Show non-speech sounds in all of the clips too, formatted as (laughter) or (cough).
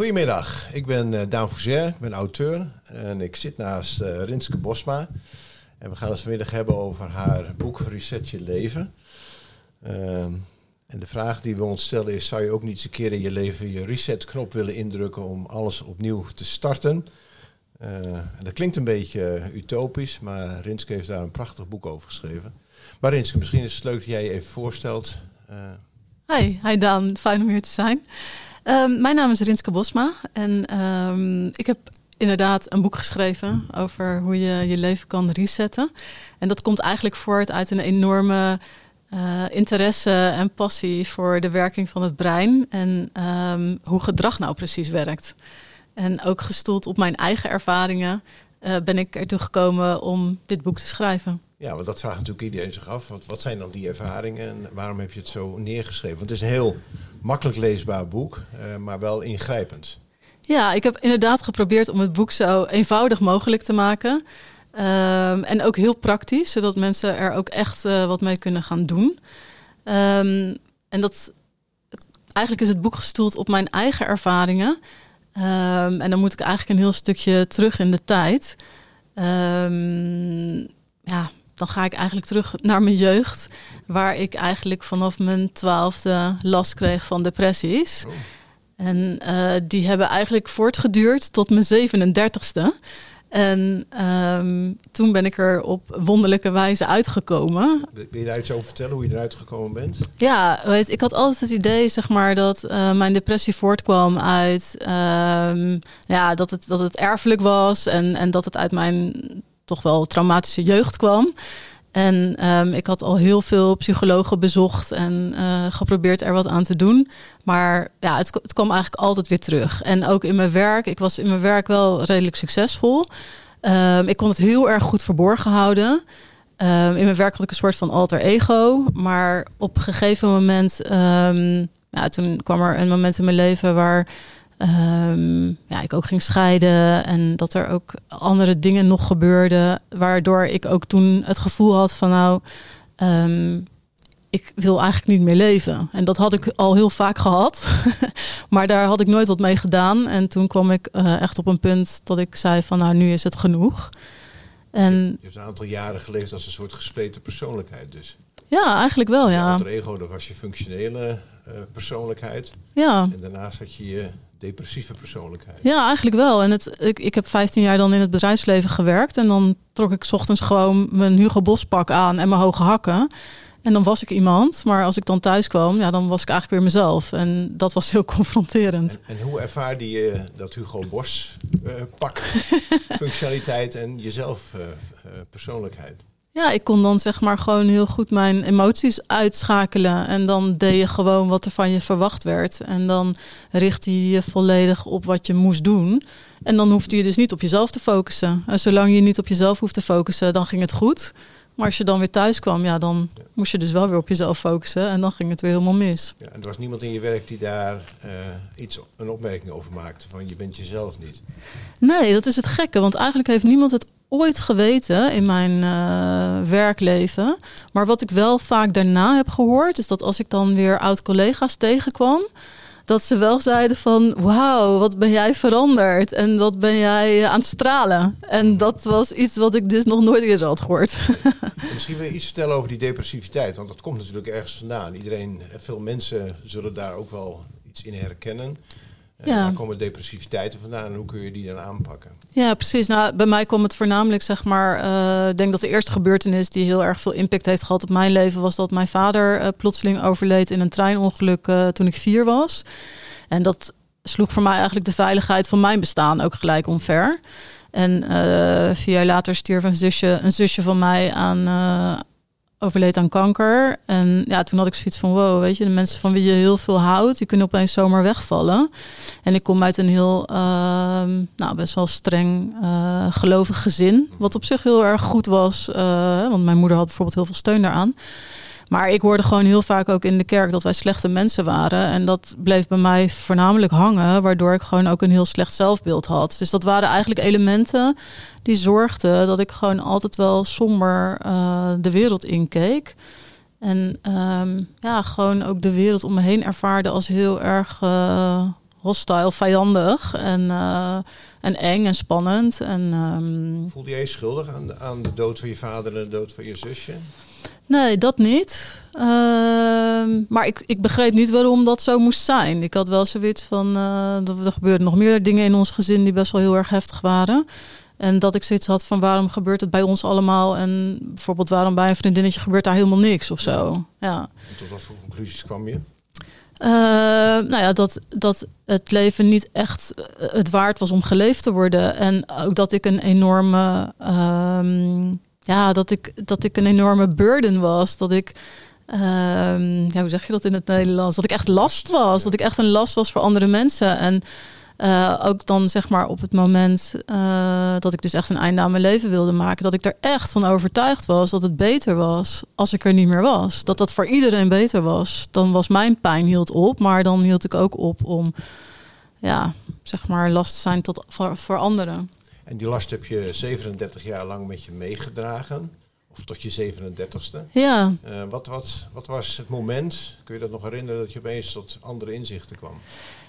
Goedemiddag, ik ben uh, Daan Fouzer, ik ben auteur en ik zit naast uh, Rinske Bosma. En we gaan het vanmiddag hebben over haar boek Reset je leven. Ehm, en de vraag die we ons stellen is, zou je ook niet eens een keer in je leven je reset-knop willen indrukken om alles opnieuw te starten? Uh, dat klinkt een beetje utopisch, maar Rinske heeft daar een prachtig boek over geschreven. Maar Rinske, misschien is het leuk dat jij je even voorstelt. Hi, hi Daan, fijn om hier te zijn. Um, mijn naam is Rinske Bosma en um, ik heb inderdaad een boek geschreven over hoe je je leven kan resetten. En dat komt eigenlijk voort uit een enorme uh, interesse en passie voor de werking van het brein en um, hoe gedrag nou precies werkt. En ook gestoeld op mijn eigen ervaringen uh, ben ik ertoe gekomen om dit boek te schrijven. Ja, want dat vraagt natuurlijk iedereen zich af. Wat, wat zijn dan die ervaringen en waarom heb je het zo neergeschreven? Want het is een heel makkelijk leesbaar boek, uh, maar wel ingrijpend. Ja, ik heb inderdaad geprobeerd om het boek zo eenvoudig mogelijk te maken. Um, en ook heel praktisch, zodat mensen er ook echt uh, wat mee kunnen gaan doen. Um, en dat eigenlijk is het boek gestoeld op mijn eigen ervaringen. Um, en dan moet ik eigenlijk een heel stukje terug in de tijd. ja, dan ga ik eigenlijk terug naar mijn jeugd, waar ik eigenlijk vanaf mijn twaalfde last kreeg van depressies. Oh. En uh, die hebben eigenlijk voortgeduurd tot mijn 37ste. En um, toen ben ik er op wonderlijke wijze uitgekomen. Wil je daar iets over vertellen, hoe je eruit gekomen bent? Ja, weet, ik had altijd het idee zeg maar, dat uh, mijn depressie voortkwam uit um, ja, dat, het, dat het erfelijk was en, en dat het uit mijn toch wel traumatische jeugd kwam. En um, ik had al heel veel psychologen bezocht en uh, geprobeerd er wat aan te doen. Maar ja, het, het, kwam eigenlijk altijd weer terug. En ook in mijn werk, ik was in mijn werk wel redelijk succesvol. Um, ik kon het heel erg goed verborgen houden. Um, in mijn werk had ik een soort van alter ego. Maar op een gegeven moment, ja, toen kwam er een moment in mijn leven waar um, ja, ik ook ging scheiden en dat er ook andere dingen nog gebeurden, waardoor ik ook toen het gevoel had van nou, um, ik wil eigenlijk niet meer leven. En dat had ik al heel vaak gehad, (laughs) maar daar had ik nooit wat mee gedaan. En toen kwam ik uh, echt op een punt dat ik zei van nou, nu is het genoeg. En, je hebt een aantal jaren geleefd als een soort gespleten persoonlijkheid dus. Ja, eigenlijk wel, ja. Alter ego, dat was je functionele uh, persoonlijkheid. Ja. En daarnaast had je je depressieve persoonlijkheid. Ja, eigenlijk wel. En het, ik, ik heb 15 jaar dan in het bedrijfsleven gewerkt. En dan trok ik ochtends gewoon mijn Hugo Boss pak aan en mijn hoge hakken. En dan was ik iemand. Maar als ik dan thuis kwam, ja, dan was ik eigenlijk weer mezelf. En dat was heel (laughs) confronterend. En, en hoe ervaarde je dat Hugo Boss uh, pak, (laughs) functionaliteit en jezelf uh, persoonlijkheid? Ja, ik kon dan zeg maar gewoon heel goed mijn emoties uitschakelen. En dan deed je gewoon wat er van je verwacht werd. En dan richtte je je volledig op wat je moest doen. En dan hoefde je dus niet op jezelf te focussen. En zolang je niet op jezelf hoeft te focussen, dan ging het goed. Maar als je dan weer thuis kwam, ja, dan moest je dus wel weer op jezelf focussen. En dan ging het weer helemaal mis. Ja, en er was niemand in je werk die daar uh, iets, een opmerking over maakte. Van je bent jezelf niet. Nee, dat is het gekke. Want eigenlijk heeft niemand het ooit geweten in mijn uh, werkleven. Maar wat ik wel vaak daarna heb gehoord, is dat als ik dan weer oud-collega's tegenkwam, dat ze wel zeiden van wauw, wat ben jij veranderd en wat ben jij aan het stralen. En dat was iets wat ik dus nog nooit eerder had gehoord. (laughs) Misschien wil je iets vertellen over die depressiviteit, want dat komt natuurlijk ergens vandaan. Iedereen, veel mensen zullen daar ook wel iets in herkennen. Ja. Waar komen depressiviteiten vandaan en hoe kun je die dan aanpakken? Ja, precies. Nou, bij mij kwam het voornamelijk, zeg maar, uh, ik denk dat de eerste gebeurtenis die heel erg veel impact heeft gehad op mijn leven, was dat mijn vader uh, plotseling overleed in een treinongeluk uh, toen ik vier was. En dat sloeg voor mij eigenlijk de veiligheid van mijn bestaan ook gelijk omver. En vier jaar later stierf een zusje, een zusje van mij aan, overleed aan kanker. En ja, toen had ik zoiets van, wow, weet je, de mensen van wie je heel veel houdt, die kunnen opeens zomaar wegvallen. En ik kom uit een heel, uh, nou, best wel streng uh, gelovig gezin, wat op zich heel erg goed was, uh, want mijn moeder had bijvoorbeeld heel veel steun daaraan. Maar ik hoorde gewoon heel vaak ook in de kerk dat wij slechte mensen waren. En dat bleef bij mij voornamelijk hangen, waardoor ik gewoon ook een heel slecht zelfbeeld had. Dus dat waren eigenlijk elementen die zorgden dat ik gewoon altijd wel somber uh, de wereld inkeek. En um, ja, gewoon ook de wereld om me heen ervaarde als heel erg uh, hostile, vijandig en, eh, en eng en spannend. En, ehm, Voelde jij je schuldig aan aan de dood van je vader en de dood van je zusje? Nee, dat niet. Ehm, maar ik, ik begreep niet waarom dat zo moest zijn. Ik had wel zoiets van, uh, dat er gebeurden nog meer dingen in ons gezin die best wel heel erg heftig waren. En dat ik zoiets had van waarom gebeurt het bij ons allemaal en bijvoorbeeld waarom bij een vriendinnetje gebeurt daar helemaal niks of zo. Ja. En tot wat voor conclusies kwam je? Uh, nou ja, dat, dat het leven niet echt eh, het waard was om geleefd te worden. En ook dat ik een enorme, uh, ja, dat ik, dat ik een enorme burden was. Dat ik, uh, ja, hoe zeg je dat in het Nederlands? Dat ik echt last was. Dat ik echt een last was voor andere mensen. En uh, ook dan zeg maar op het moment uh, dat ik dus echt een einde aan mijn leven wilde maken, dat ik er echt van overtuigd was dat het beter was als ik er niet meer was. Dat dat voor iedereen beter was. Dan was mijn pijn hield op, maar dan hield ik ook op om ja, zeg maar last te zijn tot, voor, voor anderen. En die last heb je 37 jaar lang met je meegedragen. Of tot je 37ste. Ja. Uh, wat, wat, wat was het moment, kun je dat nog herinneren, dat je opeens tot andere inzichten kwam?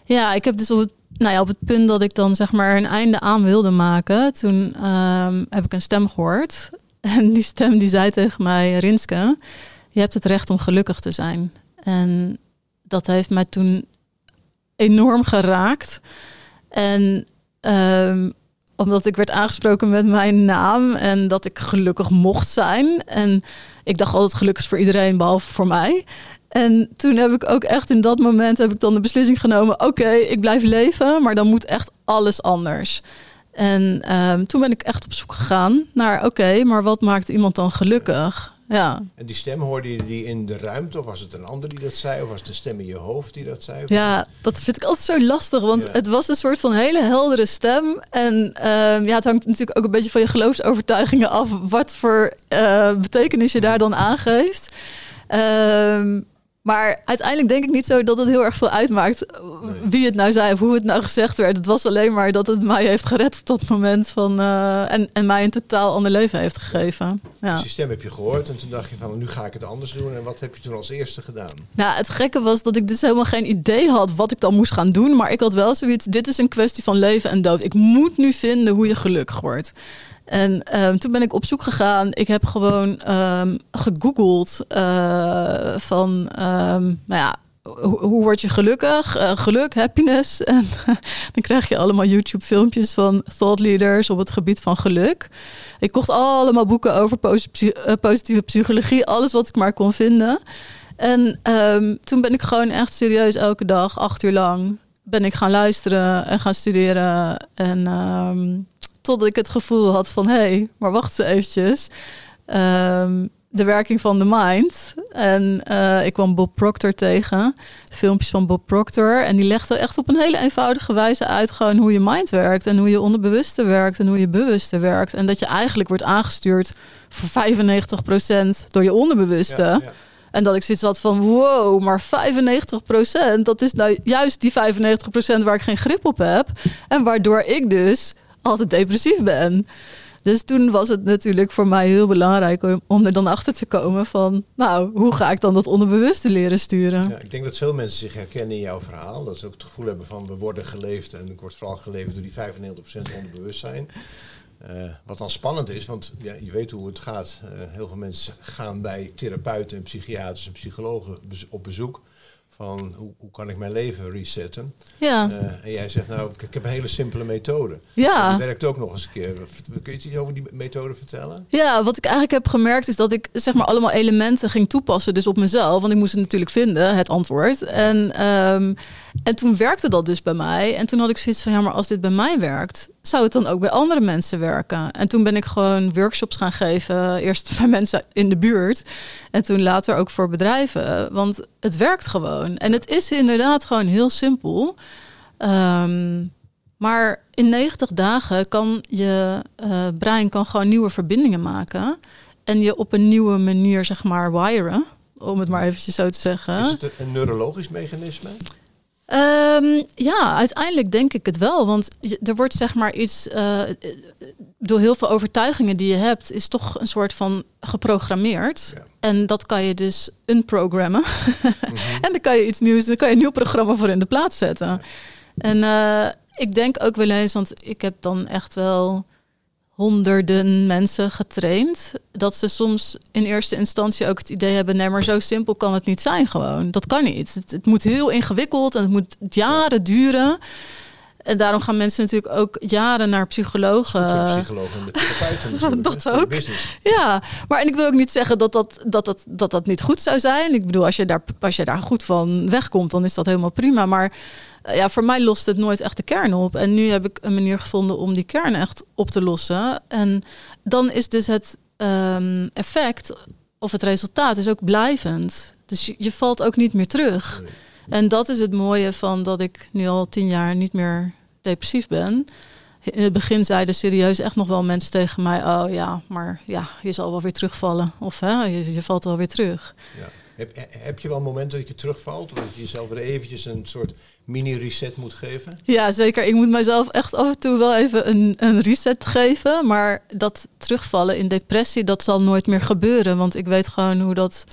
Ja, ik heb dus op het, nou ja, op het punt dat ik dan zeg maar een einde aan wilde maken, toen um, heb ik een stem gehoord. (laughs) En die stem die zei tegen mij, Rinske, je hebt het recht om gelukkig te zijn. En dat heeft mij toen enorm geraakt. En um, omdat ik werd aangesproken met mijn naam en dat ik gelukkig mocht zijn. En ik dacht altijd gelukkig is voor iedereen, behalve voor mij. En toen heb ik ook echt in dat moment heb ik dan de beslissing genomen: oké, ik blijf leven, maar dan moet echt alles anders. En um, toen ben ik echt op zoek gegaan naar: oké, maar wat maakt iemand dan gelukkig? Ja. En die stem hoorde je die in de ruimte, of was het een ander die dat zei, of was het een stem in je hoofd die dat zei? Ja, dat vind ik altijd zo lastig, want ja. het was een soort van hele heldere stem. En um, ja, het hangt natuurlijk ook een beetje van je geloofsovertuigingen af, wat voor uh, betekenis je daar dan aangeeft. Um, maar uiteindelijk denk ik niet zo dat het heel erg veel uitmaakt nee. wie het nou zei of hoe het nou gezegd werd. Het was alleen maar dat het mij heeft gered op dat moment van, uh, en, en mij een totaal ander leven heeft gegeven. Ja. Dus stem heb je gehoord en toen dacht je van nu ga ik het anders doen. En wat heb je toen als eerste gedaan? Nou, het gekke was dat ik dus helemaal geen idee had wat ik dan moest gaan doen. Maar ik had wel zoiets, dit is een kwestie van leven en dood. Ik moet nu vinden hoe je gelukkig wordt. En um, toen ben ik op zoek gegaan. Ik heb gewoon um, gegoogeld uh, van, um, nou ja, hoe, word je gelukkig? Uh, geluk, happiness. (laughs) En dan krijg je allemaal YouTube-filmpjes van thought leaders op het gebied van geluk. Ik kocht allemaal boeken over positieve psychologie, alles wat ik maar kon vinden. En toen ben ik gewoon echt serieus elke dag, acht uur lang, ben ik gaan luisteren en gaan studeren. En Totdat ik het gevoel had van, hé, hey, maar wacht eens eventjes. Um, de werking van de mind. En uh, ik kwam Bob Proctor tegen. Filmpjes van Bob Proctor. En die legde echt op een hele eenvoudige wijze uit... gewoon hoe je mind werkt. En hoe je onderbewuste werkt. En hoe je bewuste werkt. En dat je eigenlijk wordt aangestuurd... voor 95% door je onderbewuste. Ja, ja. En dat ik zoiets had van, wow, maar 95%, dat is nou juist die 95% waar ik geen grip op heb. En waardoor ik dus altijd depressief ben. Dus toen was het natuurlijk voor mij heel belangrijk om er dan achter te komen van, nou, hoe ga ik dan dat onderbewuste leren sturen? Ja, ik denk dat veel mensen zich herkennen in jouw verhaal. Dat ze ook het gevoel hebben van, we worden geleefd en ik word vooral geleefd door die 95% onderbewustzijn. Uh, wat dan spannend is, want ja, je weet hoe het gaat. Uh, heel veel mensen gaan bij therapeuten en psychiaters en psychologen op bezoek van hoe, hoe kan ik mijn leven resetten. Ja. Uh, en jij zegt, nou, ik, ik, heb een hele simpele methode. Ja. Die werkt ook nog eens een keer. Kun je iets over die methode vertellen? Ja, wat ik eigenlijk heb gemerkt is dat ik zeg maar allemaal elementen ging toepassen dus op mezelf. Want ik moest het natuurlijk vinden, het antwoord. En, um, en toen werkte dat dus bij mij. En toen had ik zoiets van, ja, maar als dit bij mij werkt, zou het dan ook bij andere mensen werken? En toen ben ik gewoon workshops gaan geven. (laughs) Eerst bij mensen in de buurt. En toen later ook voor bedrijven. Want het werkt gewoon. En het is inderdaad gewoon heel simpel. Um, maar in 90 dagen kan je uh, brein kan gewoon nieuwe verbindingen maken. En je op een nieuwe manier, zeg maar, wiren. Om het maar eventjes zo te zeggen. Is het een neurologisch mechanisme? Um, ja, uiteindelijk denk ik het wel. Want er wordt zeg maar iets. Uh, door heel veel overtuigingen die je hebt, is toch een soort van geprogrammeerd. Ja. En dat kan je dus unprogrammen. mm -hmm. (laughs) en dan kan je iets nieuws, dan kan je een nieuw programma voor in de plaats zetten. Ja. En uh, ik denk ook wel eens, want ik heb dan echt wel honderden mensen getraind. Dat ze soms in eerste instantie ook het idee hebben: nee, maar zo simpel kan het niet zijn. Gewoon, dat kan niet. Het, het moet heel ingewikkeld en het moet jaren duren. En daarom gaan mensen natuurlijk ook jaren naar psychologen. Psychologen en de therapeuten (laughs) dat ook. Ja, maar en ik wil ook niet zeggen dat dat, dat, dat, dat dat niet goed zou zijn. Ik bedoel, als je, daar, als je daar goed van wegkomt, dan is dat helemaal prima. Maar eh, ja, voor mij lost het nooit echt de kern op. En nu heb ik een manier gevonden om die kern echt op te lossen. En dan is dus het um, effect of het resultaat is ook blijvend. Dus je, je valt ook niet meer terug. En dat is het mooie van dat ik nu al tien jaar niet meer depressief ben. In het begin zeiden serieus echt nog wel mensen tegen mij: Oh ja, maar ja, je zal wel weer terugvallen. Of hè, je, je valt wel weer terug. Ja. Heb, heb je wel momenten dat je terugvalt? Of dat je jezelf weer eventjes een soort mini-reset moet geven? Ja, zeker. Ik moet mezelf echt af en toe wel even een, een reset geven. Maar dat terugvallen in depressie, dat zal nooit meer gebeuren. Want ik weet gewoon hoe dat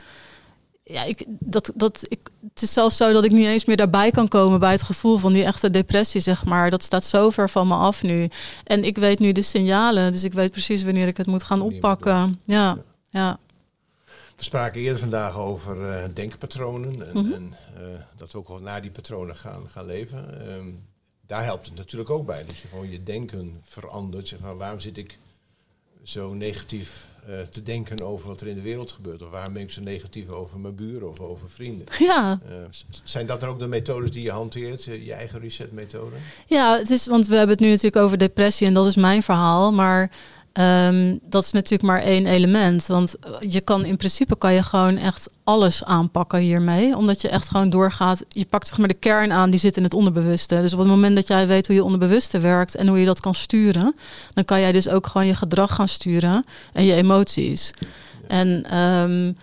ja, ik, dat, dat, ik, het is zelfs zo dat ik niet eens meer daarbij kan komen bij het gevoel van die echte depressie, zeg maar. Dat staat zo ver van me af nu. En ik weet nu de signalen, dus ik weet precies wanneer ik het moet gaan oppakken. Ja, ja. We spraken eerder vandaag over uh, denkpatronen en, mhm. en uh, dat we ook wel naar die patronen gaan, gaan leven. Um, daar helpt het natuurlijk ook bij, dat je gewoon je denken verandert. Zeg maar, waarom zit ik zo negatief uh, te denken over wat er in de wereld gebeurt? Of waarom ben ik zo negatief over mijn buren of over vrienden? (laughs) Ja. Uh, zijn dat dan ook de methodes die je hanteert, uh, je eigen reset-methode? Ja, het is, want we hebben het nu natuurlijk over depressie en dat is mijn verhaal. Maar Um, dat is natuurlijk maar één element. Want je kan in principe kan je gewoon echt alles aanpakken hiermee. Omdat je echt gewoon doorgaat. Je pakt zeg maar de kern aan die zit in het onderbewuste. Dus op het moment dat jij weet hoe je onderbewuste werkt en hoe je dat kan sturen, dan kan jij dus ook gewoon je gedrag gaan sturen en je emoties. En um,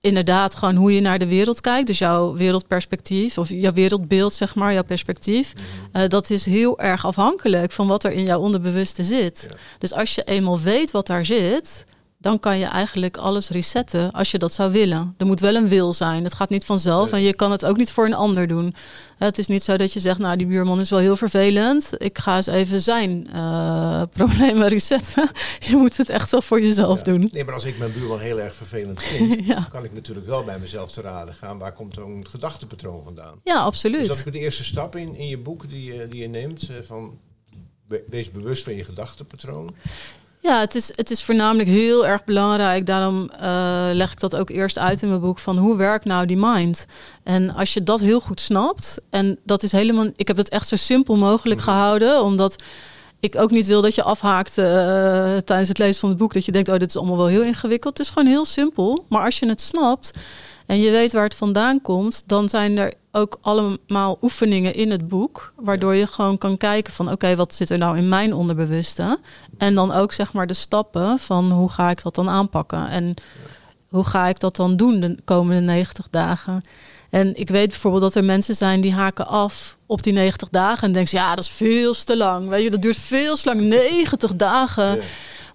inderdaad gewoon hoe je naar de wereld kijkt. Dus jouw wereldperspectief of jouw wereldbeeld, zeg maar, jouw perspectief. Mhm. Eh, dat is heel erg afhankelijk van wat er in jouw onderbewuste zit. Dus als je eenmaal weet wat daar zit, dan kan je eigenlijk alles resetten als je dat zou willen. Er moet wel een wil zijn. Het gaat niet vanzelf en je kan het ook niet voor een ander doen. Het is niet zo dat je zegt, nou die buurman is wel heel vervelend. Ik ga eens even zijn uh, (laughs) problemen resetten. je moet het echt wel voor jezelf doen. Nee, maar als ik mijn buurman heel erg vervelend vind, (laughs) ja. kan ik natuurlijk wel bij mezelf te raden gaan. Waar komt zo'n gedachtepatroon vandaan? Ja, absoluut. Dus dat is de eerste stap in, in je boek die, je, die je neemt. Eh, van wees bewust van je gedachtepatroon. Ja, het is, het is voornamelijk heel erg belangrijk. Daarom uh, leg ik dat ook eerst uit in mijn boek van hoe werkt nou die mind? En als je dat heel goed snapt, en dat is helemaal, ik heb het echt zo simpel mogelijk mhm. gehouden, omdat ik ook niet wil dat je afhaakt uh, tijdens het lezen van het boek, dat je denkt, oh, dit is allemaal wel heel ingewikkeld. Het is gewoon heel simpel, maar als je het snapt en je weet waar het vandaan komt, dan zijn er ook allemaal oefeningen in het boek, waardoor je gewoon kan kijken van oké, wat zit er nou in mijn onderbewuste? En dan ook zeg maar de stappen van hoe ga ik dat dan aanpakken en hoe ga ik dat dan doen de komende 90 dagen? En ik weet bijvoorbeeld dat er mensen zijn die haken af op die 90 dagen en denken ja, dat is veel te lang. Weet je, dat duurt veel te lang, 90 dagen.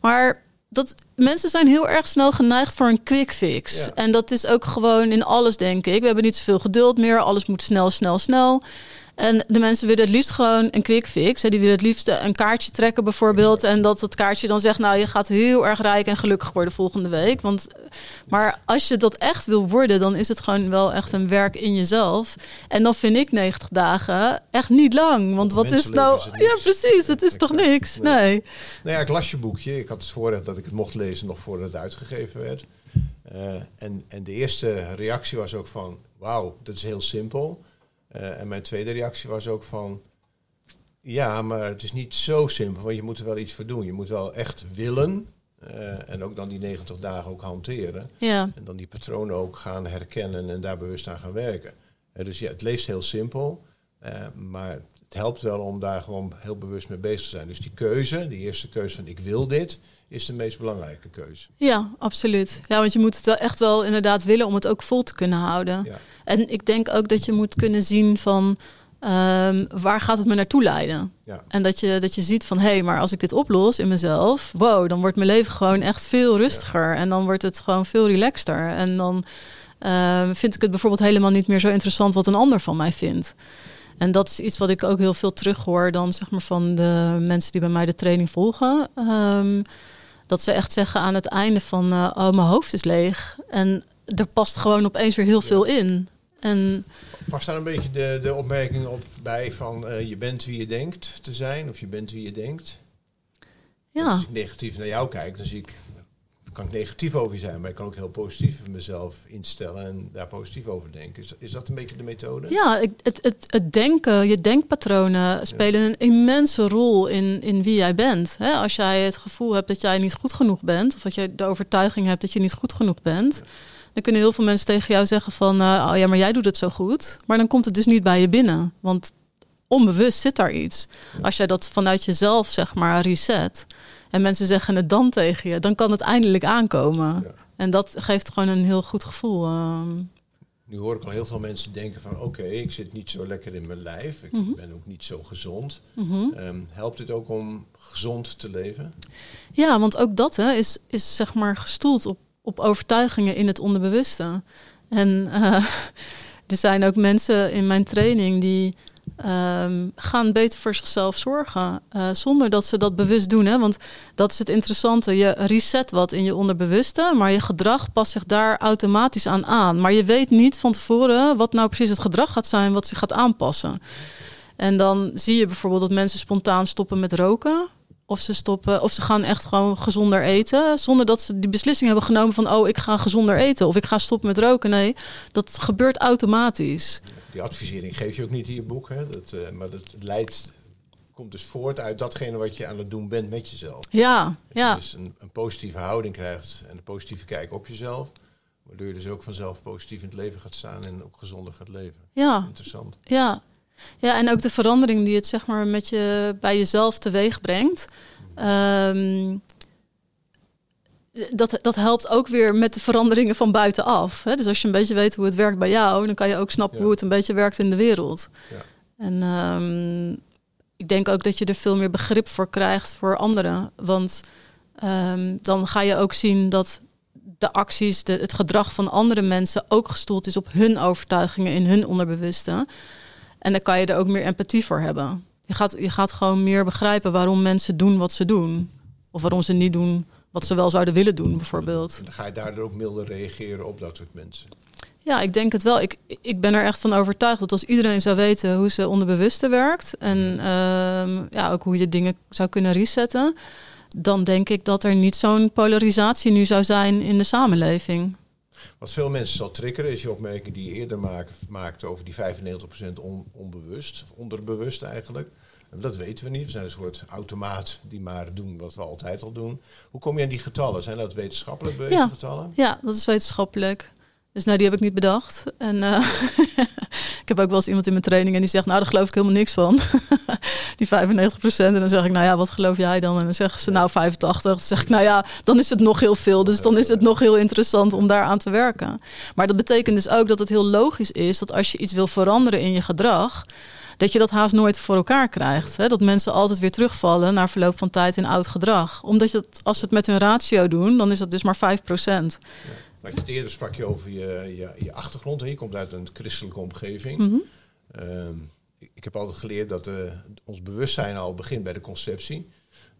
Maar dat mensen zijn heel erg snel geneigd voor een quick fix. En dat is ook gewoon in alles, denk ik. We hebben niet zoveel geduld meer. Alles moet snel, snel, snel. En de mensen willen het liefst gewoon een quick fix. Die willen het liefst een kaartje trekken bijvoorbeeld. En dat het kaartje dan zegt, nou je gaat heel erg rijk en gelukkig worden volgende week. Want, maar als je dat echt wil worden, dan is het gewoon wel echt een werk in jezelf. En dan vind ik 90 dagen echt niet lang. Want wat is nou... (laughs) ja precies, het is toch niks? Nee. nee. Nou ja, ik las je boekje. Ik had het voorrecht dat ik het mocht lezen nog voordat het uitgegeven werd. Uh, en, en de eerste reactie was ook van, wauw, dat is heel simpel. Uh, en mijn tweede reactie was ook van, ja, maar het is niet zo simpel, want je moet er wel iets voor doen. Je moet wel echt willen uh, en ook dan die 90 dagen ook hanteren. Ja. En dan die patronen ook gaan herkennen en daar bewust aan gaan werken. Uh, dus ja, het leest heel simpel, maar het helpt wel om daar gewoon heel bewust mee bezig te zijn. Dus die keuze, die eerste keuze van ik wil dit, is de meest belangrijke keuze. Ja, absoluut. Ja, want je moet het wel echt wel inderdaad willen om het ook vol te kunnen houden. Ja. En ik denk ook dat je moet kunnen zien van um, waar gaat het me naartoe leiden? Ja. En dat je, dat je ziet van hé, hey, maar als ik dit oplos in mezelf, wow, dan wordt mijn leven gewoon echt veel rustiger. En dan wordt het gewoon veel relaxter. En dan uh, vind ik het bijvoorbeeld helemaal niet meer zo interessant wat een ander van mij vindt. En dat is iets wat ik ook heel veel terughoor dan zeg maar van de mensen die bij mij de training volgen. Ehm, dat ze echt zeggen aan het einde van, uh, oh, mijn hoofd is leeg. En er past gewoon opeens weer heel veel in. En Past daar een beetje de, de opmerking op bij van uh, je bent wie je denkt te zijn of je bent wie je denkt? Ja. Als ik negatief naar jou kijk, dan zie ik, kan ik negatief over je zijn, maar ik kan ook heel positief mezelf instellen en daar positief over denken. Is, is dat een beetje de methode? Ja, het, het, het denken, je denkpatronen spelen een immense rol in, in wie jij bent. als jij het gevoel hebt dat jij niet goed genoeg bent, of dat jij de overtuiging hebt dat je niet goed genoeg bent, dan kunnen heel veel mensen tegen jou zeggen van, uh, oh ja, maar jij doet het zo goed. Maar dan komt het dus niet bij je binnen, want onbewust zit daar iets. Als jij dat vanuit jezelf, zeg maar, reset en mensen zeggen het dan tegen je, dan kan het eindelijk aankomen. En dat geeft gewoon een heel goed gevoel. Ehm. Nu hoor ik al heel veel mensen denken van oké, ik zit niet zo lekker in mijn lijf. Ik mhm. ben ook niet zo gezond. Mhm. Ehm, helpt het ook om gezond te leven? Ja, want ook dat hè, is, is zeg maar gestoeld op op overtuigingen in het onderbewuste. En uh, (laughs) er zijn ook mensen in mijn training die um, gaan beter voor zichzelf zorgen. Uh, zonder dat ze dat bewust doen. Hè? Want dat is het interessante. Je reset wat in je onderbewuste, maar je gedrag past zich daar automatisch aan aan. Maar je weet niet van tevoren wat nou precies het gedrag gaat zijn wat zich gaat aanpassen. En dan zie je bijvoorbeeld dat mensen spontaan stoppen met roken. Of ze stoppen, of ze gaan echt gewoon gezonder eten. Zonder dat ze die beslissing hebben genomen van oh, ik ga gezonder eten. Of ik ga stoppen met roken. Nee, dat gebeurt automatisch. Die advisering geef je ook niet in je boek. Hè? Dat, uh, maar dat leidt, komt dus voort uit datgene wat je aan het doen bent met jezelf. Ja, dat je ja. dus een, een, positieve houding krijgt en een positieve kijk op jezelf. Waardoor je dus ook vanzelf positief in het leven gaat staan en ook gezonder gaat leven. Ja. Interessant. Ja, ja, en ook de verandering die het zeg maar met je bij jezelf teweeg brengt. Um, dat, dat helpt ook weer met de veranderingen van buitenaf. Hè? Dus als je een beetje weet hoe het werkt bij jou, dan kan je ook snappen hoe het een beetje werkt in de wereld. Ja. En um, ik denk ook dat je er veel meer begrip voor krijgt voor anderen. Want um, dan ga je ook zien dat de acties, de, het gedrag van andere mensen ook gestoeld is op hun overtuigingen in hun onderbewuste. En dan kan je er ook meer empathie voor hebben. Je gaat, je gaat gewoon meer begrijpen waarom mensen doen wat ze doen. Of waarom ze niet doen wat ze wel zouden willen doen, bijvoorbeeld. En dan ga je daardoor ook milder reageren op dat soort mensen. Ja, ik denk het wel. Ik, ik ben er echt van overtuigd dat als iedereen zou weten hoe ze onderbewuste werkt en uh, ja, ook hoe je dingen zou kunnen resetten, dan denk ik dat er niet zo'n polarisatie nu zou zijn in de samenleving. Wat veel mensen zal triggeren is je opmerking die je eerder maakte over die 95% onbewust, of onderbewust eigenlijk. Dat weten we niet. We zijn een soort automaat die maar doen wat we altijd al doen. Hoe kom je aan die getallen? Zijn dat wetenschappelijk bewezen getallen? Ja, dat is wetenschappelijk. Dus nou, die heb ik niet bedacht. En uh, (laughs) ik heb ook wel eens iemand in mijn training en die zegt, nou, daar geloof ik helemaal niks van. (laughs) die 95 procent. En dan zeg ik, nou ja, wat geloof jij dan? En dan zeggen ze, nou, 85. Dan zeg ik, nou ja, dan is het nog heel veel. Dus dan is het nog heel interessant om daar aan te werken. Maar dat betekent dus ook dat het heel logisch is dat als je iets wil veranderen in je gedrag, dat je dat haast nooit voor elkaar krijgt. Hè? Dat mensen altijd weer terugvallen naar verloop van tijd in oud gedrag. Omdat je het, als ze het met hun ratio doen, dan is dat dus maar 5 procent. Ja. Maar je eerder sprak je over je, je, je achtergrond. Hè? Je komt uit een christelijke omgeving. Mhm. Ehm, ik heb altijd geleerd dat uh, ons bewustzijn al begint bij de conceptie.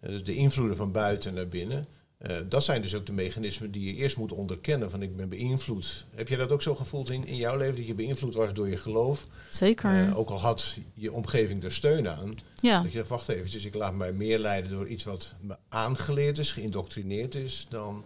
Uh, dus de invloeden van buiten naar binnen. Uh, dat zijn dus ook de mechanismen die je eerst moet onderkennen. Van ik ben beïnvloed. Heb je dat ook zo gevoeld in, in jouw leven? Dat je beïnvloed was door je geloof? Zeker. ook al had je omgeving er steun aan. Ja. Dat je dacht, wacht even, dus ik laat mij meer leiden door iets wat me aangeleerd is, geïndoctrineerd is, dan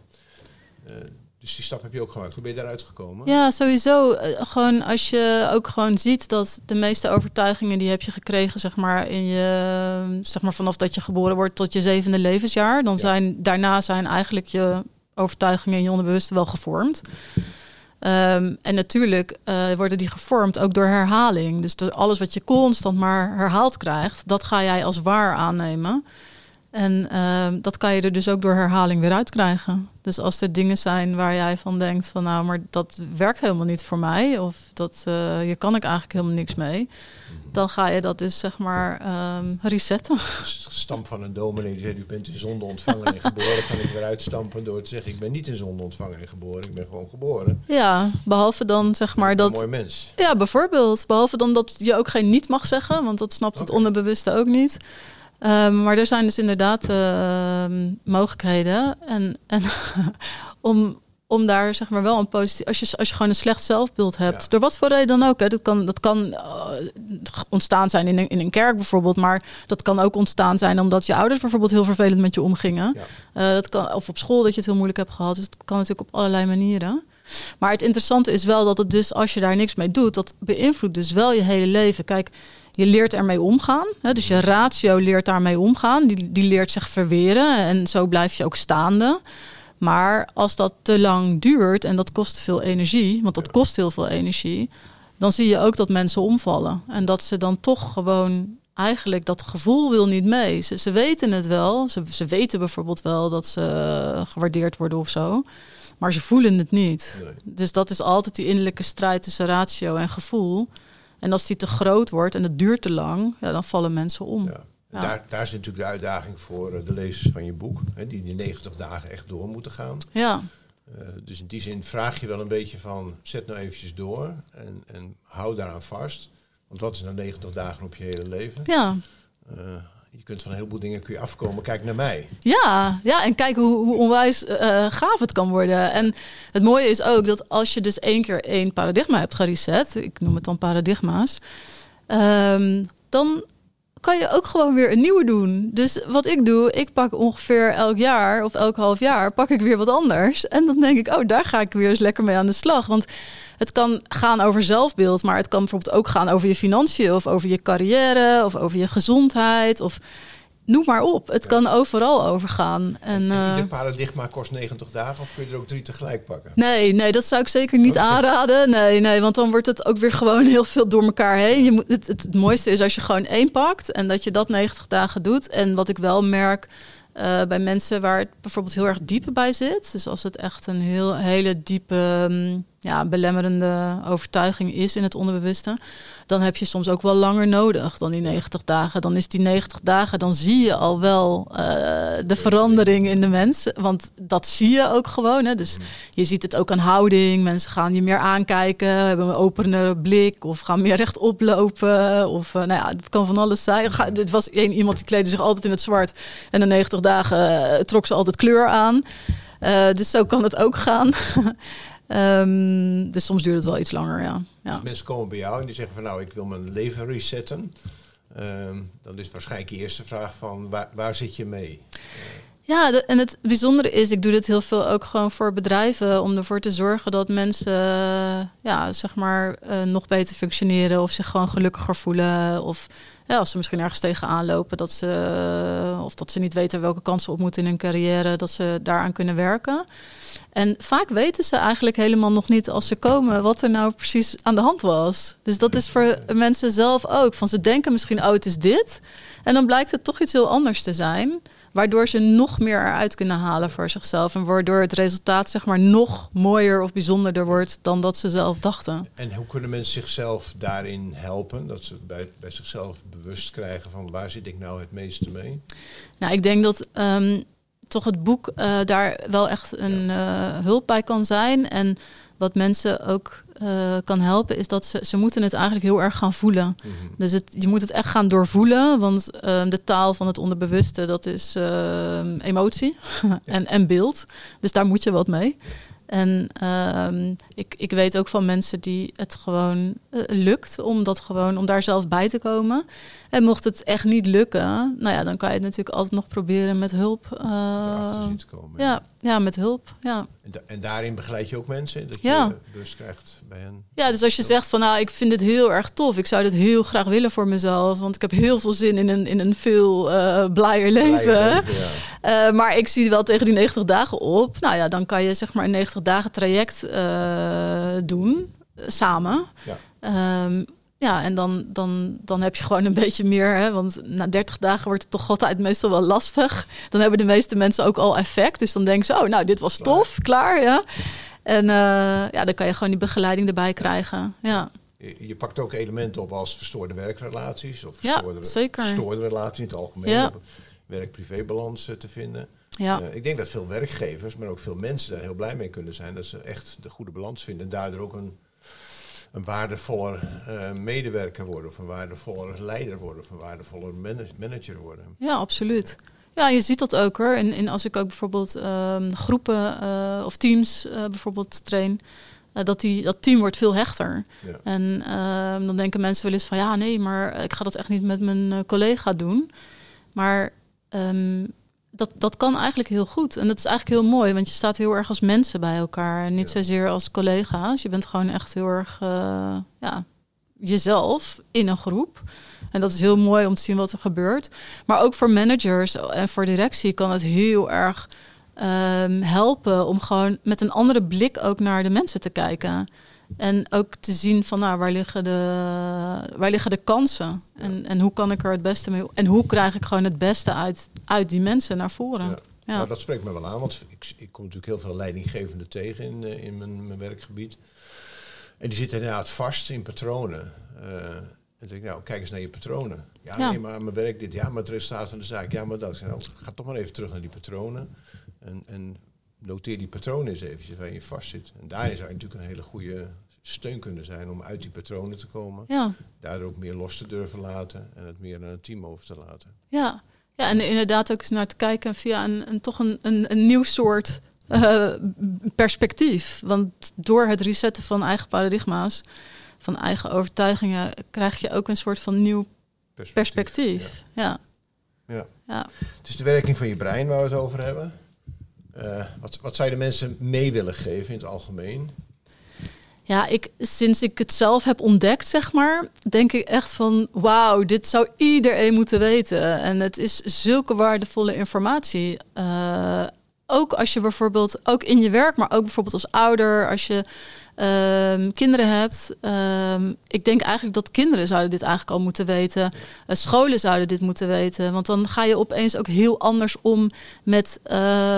dus die stap heb je ook gemaakt. Hoe ben je daaruit gekomen? Ja, sowieso. Eh, gewoon als je ook gewoon ziet dat de meeste overtuigingen die heb je gekregen, zeg maar, in je, zeg maar vanaf dat je geboren wordt tot je zevende levensjaar. Dan zijn daarna zijn eigenlijk je overtuigingen in je onderbewuste wel gevormd. Ehm, en natuurlijk uh, worden die gevormd ook door herhaling. Dus door alles wat je constant maar herhaald krijgt, dat ga jij als waar aannemen. En ehm, dat kan je er dus ook door herhaling weer uitkrijgen. Dus als er dingen zijn waar jij van denkt van nou, maar dat werkt helemaal niet voor mij. Of dat uh, hier kan ik eigenlijk helemaal niks mee. Dan ga je dat dus zeg maar um, resetten. Dus stamp van een dominee die zegt u bent in zonde ontvangen en geboren. Kan ik weer uitstampen door te zeggen ik ben niet in zonde ontvangen en geboren. Ik ben gewoon geboren. Ja, behalve dan zeg maar dat... Een mooi mens. Ja, bijvoorbeeld. Behalve dan dat je ook geen niet mag zeggen. Want dat snapt het onderbewuste ook niet. Um, maar er zijn dus inderdaad uh, mogelijkheden. En, en (laughs) om, om daar zeg maar wel een positief. Als je, als je gewoon een slecht zelfbeeld hebt, door wat voor reden dan ook. Hè, dat kan, dat kan uh, ontstaan zijn in een, in een kerk bijvoorbeeld. Maar dat kan ook ontstaan zijn omdat je ouders bijvoorbeeld heel vervelend met je omgingen. Ja. Uh, dat kan, of op school dat je het heel moeilijk hebt gehad. Dus dat kan natuurlijk op allerlei manieren. Maar het interessante is wel dat het dus als je daar niks mee doet, dat beïnvloedt dus wel je hele leven. Kijk, je leert ermee omgaan. Hè? Dus je ratio leert daarmee omgaan. Die, die leert zich verweren en zo blijf je ook staande. Maar als dat te lang duurt en dat kost veel energie, want dat kost heel veel energie, dan zie je ook dat mensen omvallen. En dat ze dan toch gewoon eigenlijk dat gevoel wil niet mee. Ze, ze weten het wel. Ze, ze weten bijvoorbeeld wel dat ze gewaardeerd worden of zo. Maar ze voelen het niet. Dus dat is altijd die innerlijke strijd tussen ratio en gevoel. En als die te groot wordt en het duurt te lang, ja, dan vallen mensen om. Ja. Daar, daar zit natuurlijk de uitdaging voor eh, de lezers van je boek, hè, die die 90 dagen echt door moeten gaan. Ja. Uh, dus in die zin vraag je wel een beetje van, zet nou eventjes door en, en hou daaraan vast. Want wat is nou 90 dagen op je hele leven? Ja. Uh, je kunt van een heleboel dingen kun je afkomen. Kijk naar mij. Ja, ja en kijk hoe, hoe onwijs uh, gaaf het kan worden. En het mooie is ook dat als je dus één keer één paradigma hebt gereset, ik noem het dan paradigma's, um, dan kan je ook gewoon weer een nieuwe doen. Dus wat ik doe, ik pak ongeveer elk jaar of elk half jaar pak ik weer wat anders. En dan denk ik, oh, daar ga ik weer eens lekker mee aan de slag. Want het kan gaan over zelfbeeld, maar het kan bijvoorbeeld ook gaan over je financiën of over je carrière of over je gezondheid of noem maar op. Het kan overal overgaan. En, uh, ieder paradigma kost 90 dagen of kun je er ook drie tegelijk pakken? Nee, nee, dat zou ik zeker niet (laughs) aanraden. Nee, nee, want dan wordt het ook weer gewoon heel veel door elkaar heen. Je moet, het, het, mooiste is als je gewoon één pakt en dat je dat 90 dagen doet. En wat ik wel merk uh, bij mensen waar het bijvoorbeeld heel erg diepe bij zit. Dus als het echt een heel hele diepe, um, ja, belemmerende overtuiging is in het onderbewuste, dan heb je soms ook wel langer nodig dan die 90 dagen. Dan is die 90 dagen, dan zie je al wel uh, de verandering in de mens. Want dat zie je ook gewoon. Hè? Dus je ziet het ook aan houding. Mensen gaan je meer aankijken, hebben een openere blik of gaan meer rechtop lopen. Of uh, nou ja, het kan van alles zijn. Ga, dit was één iemand die kleedde zich altijd in het zwart. En de 90 dagen uh, trok ze altijd kleur aan. dus zo kan het ook gaan. (laughs) Um, dus soms duurt het wel iets langer, ja. ja. Dus mensen komen bij jou en die zeggen van nou, ik wil mijn leven resetten. Um, dan is waarschijnlijk de eerste vraag van waar, waar zit je mee? Ja, en het bijzondere is, ik doe dit heel veel ook gewoon voor bedrijven om ervoor te zorgen dat mensen ja, zeg maar uh, nog beter functioneren of zich gewoon gelukkiger voelen. Of ja, als ze misschien ergens tegenaan lopen, dat ze, of dat ze niet weten welke kansen op moeten in hun carrière, dat ze daaraan kunnen werken. En vaak weten ze eigenlijk helemaal nog niet als ze komen wat er nou precies aan de hand was. Dus dat is voor mensen zelf ook. Van ze denken misschien, oh, het is dit. En dan blijkt het toch iets heel anders te zijn. Waardoor ze nog meer eruit kunnen halen voor zichzelf. En waardoor het resultaat zeg maar nog mooier of bijzonderder wordt dan dat ze zelf dachten. En hoe kunnen mensen zichzelf daarin helpen? Dat ze bij, bij zichzelf bewust krijgen van waar zit ik nou het meeste mee? Nou, ik denk dat um, toch het boek uh, daar wel echt een uh, hulp bij kan zijn. En wat mensen ook uh, kan helpen, is dat ze, ze moeten het eigenlijk heel erg gaan voelen. Mm -hmm. Dus het, je moet het echt gaan doorvoelen, want de taal van het onderbewuste, dat is emotie (laughs) en, en beeld. Dus daar moet je wat mee. En um, ik, ik weet ook van mensen die het gewoon uh, lukt om dat gewoon om daar zelf bij te komen. En mocht het echt niet lukken, nou ja, dan kan je het natuurlijk altijd nog proberen met hulp. Uh, te komen. Ja, ja, met hulp. Ja. En, da en, daarin begeleid je ook mensen? Dat ja. je bewust krijgt bij hen? Ja, dus als je zegt van nou, ik vind het heel erg tof. Ik zou dit heel graag willen voor mezelf. Want ik heb heel veel zin in een, in een veel uh, blijer leven. Blijer leven ja. uh, (laughs) maar ik zie wel tegen die 90 dagen op. Nou ja, dan kan je zeg maar een 90 dagen traject uh, doen. Samen. Ja. Um, ja, en dan, dan, dan heb je gewoon een beetje meer. Hè, want na 30 dagen wordt het toch altijd meestal wel lastig. Dan hebben de meeste mensen ook al effect. Dus dan denken ze, oh, nou, dit was tof, klaar, ja. En uh, ja, dan kan je gewoon die begeleiding erbij krijgen. Ja. Je, je pakt ook elementen op als verstoorde werkrelaties of verstoorde, ja, zeker. verstoorde relaties in het algemeen. Ja. Werk-privébalans uh, te vinden. Ja. Uh, ik denk dat veel werkgevers, maar ook veel mensen daar heel blij mee kunnen zijn. Dat ze echt de goede balans vinden. En daardoor ook een een waardevoller uh, medewerker worden, of een waardevoller leider worden, of een waardevoller manager worden. Ja, absoluut. Ja, je ziet dat ook hoor. En, en als ik ook bijvoorbeeld uh, groepen uh, of teams uh, bijvoorbeeld train, dat, die, dat team wordt veel hechter. Ja. En ehm, dan denken mensen wel eens van ja, nee, maar ik ga dat echt niet met mijn collega doen. Maar um, dat, dat kan eigenlijk heel goed. En dat is eigenlijk heel mooi, want je staat heel erg als mensen bij elkaar. Niet zozeer als collega's. Je bent gewoon echt heel erg uh, ja, jezelf in een groep. En dat is heel mooi om te zien wat er gebeurt. Maar ook voor managers en voor directie kan het heel erg um, helpen om gewoon met een andere blik ook naar de mensen te kijken. En ook te zien van nou, waar, liggen de, waar liggen de kansen? En, en hoe kan ik er het beste mee? En hoe krijg ik gewoon het beste uit, uit die mensen naar voren? Ja. Ja. Nou, dat spreekt me wel aan, want ik, ik kom natuurlijk heel veel leidinggevenden tegen in, uh, in mijn, mijn, werkgebied. En die zitten inderdaad vast in patronen. Uh, en denk ik, nou, kijk eens naar je patronen. Ja, ja, nee, maar mijn werk dit, ja, maar het resultaat van de zaak, ja, maar dat. Nou, ga toch maar even terug naar die patronen. En, en noteer die patronen eens even waar je vast zit. En daarin zou je natuurlijk een hele goede steun kunnen zijn om uit die patronen te komen. Ja. Daardoor ook meer los te durven laten en het meer aan het team over te laten. Ja, ja en inderdaad ook eens naar te kijken via een, een toch een, een, een nieuw soort uh, perspectief. Want door het resetten van eigen paradigma's, van eigen overtuigingen, krijg je ook een soort van nieuw perspectief. perspectief. Ja. Ja. ja. ja. Dus de werking van je brein waar we het over hebben. Uh, wat, wat zou je de mensen mee willen geven in het algemeen? Ja, ik, sinds ik het zelf heb ontdekt, zeg maar, denk ik echt van wauw, dit zou iedereen moeten weten. En het is zulke waardevolle informatie. Uh, ook als je bijvoorbeeld, ook in je werk, maar ook bijvoorbeeld als ouder, als je um, kinderen hebt. Um, ik denk eigenlijk dat kinderen zouden dit eigenlijk al moeten weten. Uh, scholen zouden dit moeten weten. Want dan ga je opeens ook heel anders om met uh,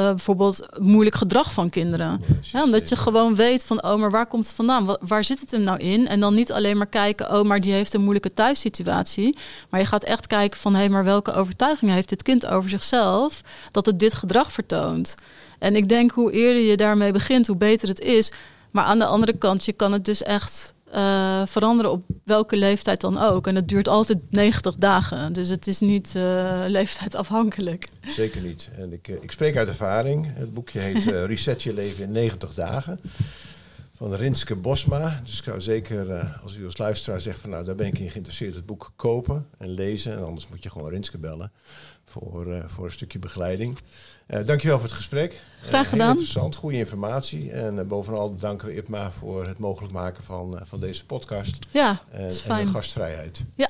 bijvoorbeeld moeilijk gedrag van kinderen. Ja, omdat je gewoon weet van, oh, maar waar komt het vandaan? Waar, zit het hem nou in? En dan niet alleen maar kijken, oh, maar die heeft een moeilijke thuissituatie. Maar je gaat echt kijken van, hé, hey, maar welke overtuigingen heeft dit kind over zichzelf dat het dit gedrag vertoont? En ik denk hoe eerder je daarmee begint, hoe beter het is. Maar aan de andere kant, je kan het dus echt uh, veranderen op welke leeftijd dan ook. En het duurt altijd 90 dagen. Dus het is niet uh, leeftijdsafhankelijk. Zeker niet. En ik, uh, ik spreek uit ervaring. Het boekje heet (laughs) Reset je leven in 90 dagen. Van Rinske Bosma. Dus ik zou zeker, als u als luisteraar zegt van nou daar ben ik in geïnteresseerd, het boek kopen en lezen. En anders moet je gewoon Rinske bellen voor, voor een stukje begeleiding. Uh, dankjewel voor het gesprek. Graag uh, gedaan. interessant, goede informatie. En bovenal danken we IPMA voor het mogelijk maken van, van deze podcast. Ja, en, en de gastvrijheid. Ja,